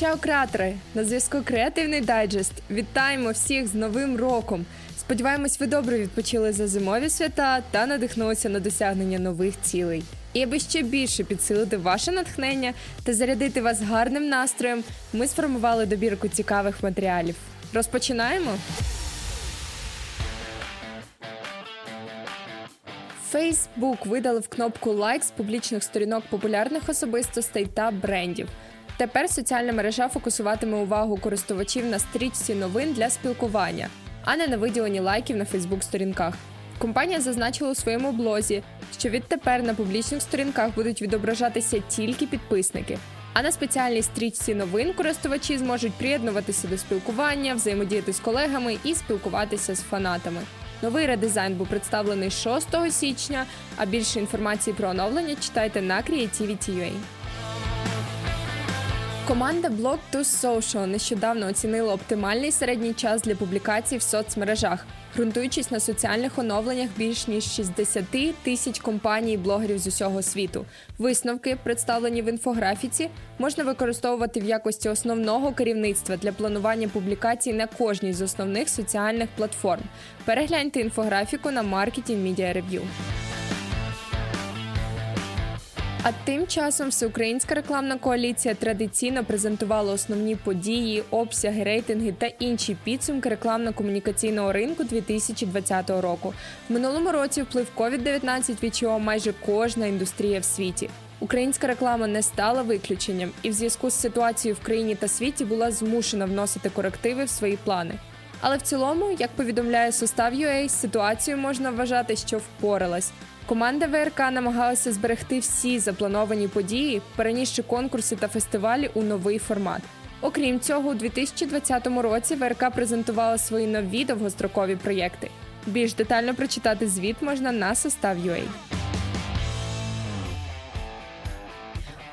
Чао, креатори! На зв'язку Креативний дайджест. Вітаємо всіх з Новим роком! Сподіваємось, ви добре відпочили за зимові свята та надихнулися на досягнення нових цілей. І аби ще більше підсилити ваше натхнення та зарядити вас гарним настроєм, ми сформували добірку цікавих матеріалів. Розпочинаємо. Facebook видалив кнопку лайк з публічних сторінок популярних особистостей та брендів. Тепер соціальна мережа фокусуватиме увагу користувачів на стрічці новин для спілкування, а не на виділенні лайків на Фейсбук-сторінках. Компанія зазначила у своєму блозі, що відтепер на публічних сторінках будуть відображатися тільки підписники. А на спеціальній стрічці новин користувачі зможуть приєднуватися до спілкування, взаємодіяти з колегами і спілкуватися з фанатами. Новий редизайн був представлений 6 січня. А більше інформації про оновлення читайте на Creativity.ua. Команда Blog to Social нещодавно оцінила оптимальний середній час для публікацій в соцмережах, ґрунтуючись на соціальних оновленнях більш ніж 60 тисяч компаній і блогерів з усього світу. Висновки, представлені в інфографіці, можна використовувати в якості основного керівництва для планування публікацій на кожній з основних соціальних платформ. Перегляньте інфографіку на Marketing Media Review. А тим часом всеукраїнська рекламна коаліція традиційно презентувала основні події, обсяги, рейтинги та інші підсумки рекламно-комунікаційного ринку 2020 року. В минулому році вплив COVID-19 відчула майже кожна індустрія в світі. Українська реклама не стала виключенням, і в зв'язку з ситуацією в країні та світі була змушена вносити корективи в свої плани. Але в цілому, як повідомляє состав UA, ситуацію можна вважати, що впоралась. Команда ВРК намагалася зберегти всі заплановані події, перенісши конкурси та фестивалі у новий формат. Окрім цього, у 2020 році ВРК презентувала свої нові довгострокові проєкти. Більш детально прочитати звіт можна на состав UA.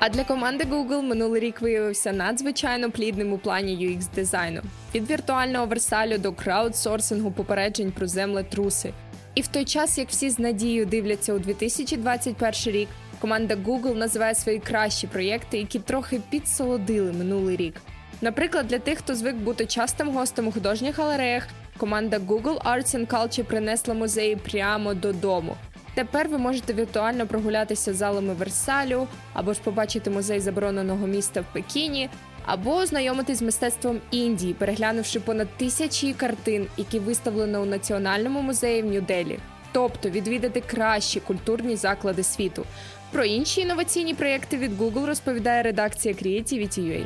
А для команди Google минулий рік виявився надзвичайно плідним у плані UX дизайну від віртуального версалю до краудсорсингу попереджень про землетруси. І в той час, як всі з надією дивляться у 2021 рік, команда Google називає свої кращі проєкти, які трохи підсолодили минулий рік. Наприклад, для тих, хто звик бути частим гостем у художніх галереях, команда Google Arts and Culture принесла музеї прямо додому. Тепер ви можете віртуально прогулятися залами Версалю або ж побачити музей забороненого міста в Пекіні, або ознайомитись з мистецтвом Індії, переглянувши понад тисячі картин, які виставлено у національному музеї в Нью-Делі. Тобто відвідати кращі культурні заклади світу. Про інші інноваційні проєкти від Google розповідає редакція Creativity.ua.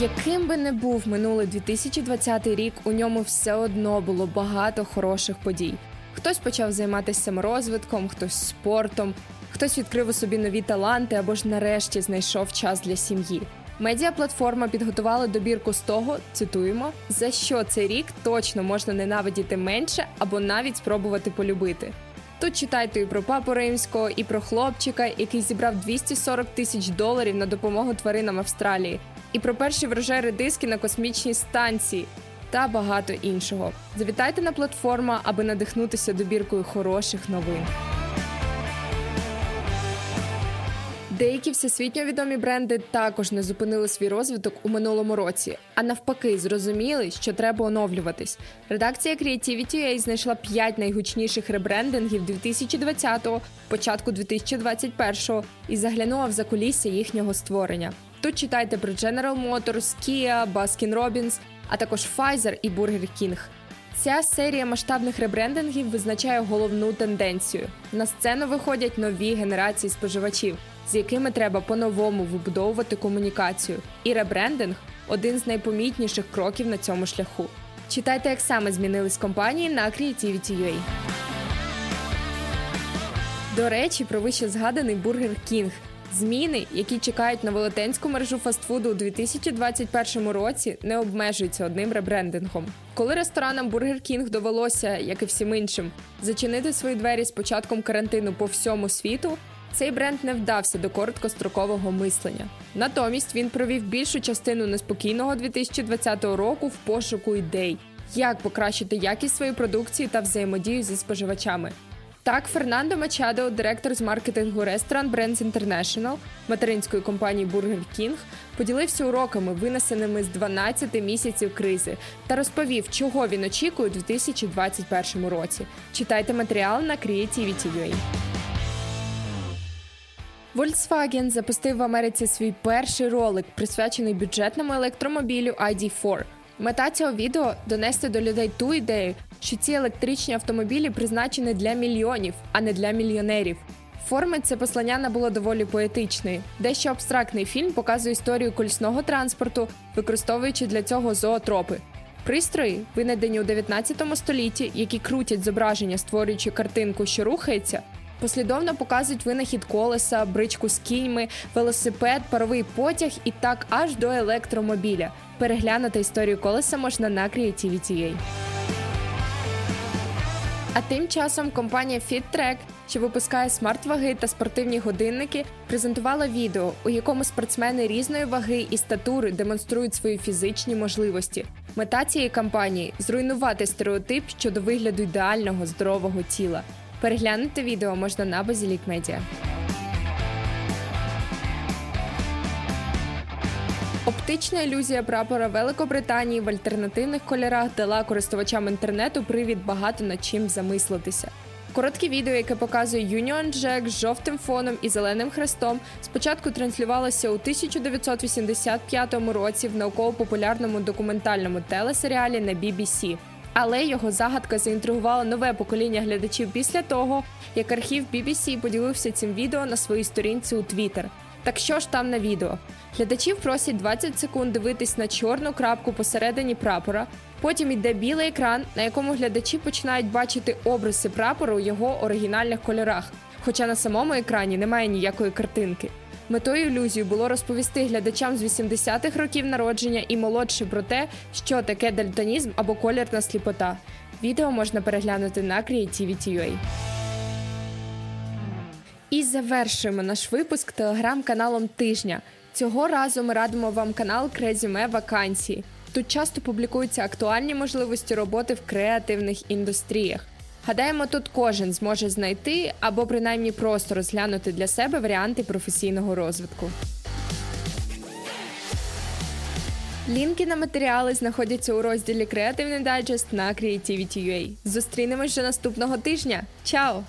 Яким би не був минулий 2020 рік, у ньому все одно було багато хороших подій. Хтось почав займатися саморозвитком, хтось спортом, хтось відкрив у собі нові таланти або ж нарешті знайшов час для сім'ї. Медіаплатформа підготувала добірку з того, цитуємо, за що цей рік точно можна ненавидіти менше або навіть спробувати полюбити. Тут читайте і про папу римського, і про хлопчика, який зібрав 240 тисяч доларів на допомогу тваринам Австралії, і про перший врожай редиски на космічній станції та багато іншого. Завітайте на платформу, аби надихнутися добіркою хороших новин. Деякі всесвітньо відомі бренди також не зупинили свій розвиток у минулому році, а навпаки, зрозуміли, що треба оновлюватись. Редакція Creativity знайшла 5 найгучніших ребрендингів 2020-го, початку 2021-го і заглянула в закулісся їхнього створення. Тут читайте про General Motors, Kia, Baskin Robbins, а також Pfizer і Burger King. Ця серія масштабних ребрендингів визначає головну тенденцію. На сцену виходять нові генерації споживачів, з якими треба по-новому вибудовувати комунікацію. І ребрендинг один з найпомітніших кроків на цьому шляху. Читайте, як саме змінились компанії на Creativity.ua. До речі, про вище згаданий Burger King – Зміни, які чекають на велетенську мережу фастфуду у 2021 році, не обмежуються одним ребрендингом. Коли ресторанам Burger King довелося, як і всім іншим, зачинити свої двері з початком карантину по всьому світу, цей бренд не вдався до короткострокового мислення. Натомість він провів більшу частину неспокійного 2020 року в пошуку ідей, як покращити якість своєї продукції та взаємодію зі споживачами. Так, Фернандо Мачадо, директор з маркетингу Restaurant Brands International, материнської компанії Burger King, поділився уроками, винесеними з 12 місяців кризи, та розповів, чого він очікує у 2021 році. Читайте матеріал на Creativity.ua. Volkswagen запустив в Америці свій перший ролик, присвячений бюджетному електромобілю ID4. Мета цього відео донести до людей ту ідею, що ці електричні автомобілі призначені для мільйонів, а не для мільйонерів. Форми це послання набуло доволі поетичної. Дещо абстрактний фільм показує історію колісного транспорту, використовуючи для цього зоотропи. Пристрої, винайдені у 19 столітті, які крутять зображення, створюючи картинку, що рухається, послідовно показують винахід колеса, бричку з кіньми, велосипед, паровий потяг і так аж до електромобіля. Переглянути історію колеса можна на Creativity.ua. А тим часом компанія FitTrack, що випускає смарт-ваги та спортивні годинники, презентувала відео, у якому спортсмени різної ваги і статури демонструють свої фізичні можливості. Мета цієї кампанії зруйнувати стереотип щодо вигляду ідеального здорового тіла. Переглянути відео можна на Базілік Медіа. Оптична ілюзія прапора Великобританії в альтернативних кольорах дала користувачам інтернету привід багато над чим замислитися. Коротке відео, яке показує Union Jack з жовтим фоном і зеленим хрестом, спочатку транслювалося у 1985 році в науково-популярному документальному телесеріалі на BBC. Але його загадка заінтригувала нове покоління глядачів після того, як архів BBC поділився цим відео на своїй сторінці у Twitter. Так що ж там на відео? Глядачів просять 20 секунд дивитись на чорну крапку посередині прапора. Потім йде білий екран, на якому глядачі починають бачити обриси прапору у його оригінальних кольорах. Хоча на самому екрані немає ніякої картинки. Метою ілюзії було розповісти глядачам з 80-х років народження і молодше про те, що таке дальтонізм або колірна сліпота. Відео можна переглянути на Creativity.ua. І завершуємо наш випуск телеграм-каналом тижня. Цього разу ми радимо вам канал Кредюме Вакансії. Тут часто публікуються актуальні можливості роботи в креативних індустріях. Гадаємо, тут кожен зможе знайти або принаймні просто розглянути для себе варіанти професійного розвитку. Лінки на матеріали знаходяться у розділі Креативний дайджест на Creativity.ua. Зустрінемось вже наступного тижня. Чао!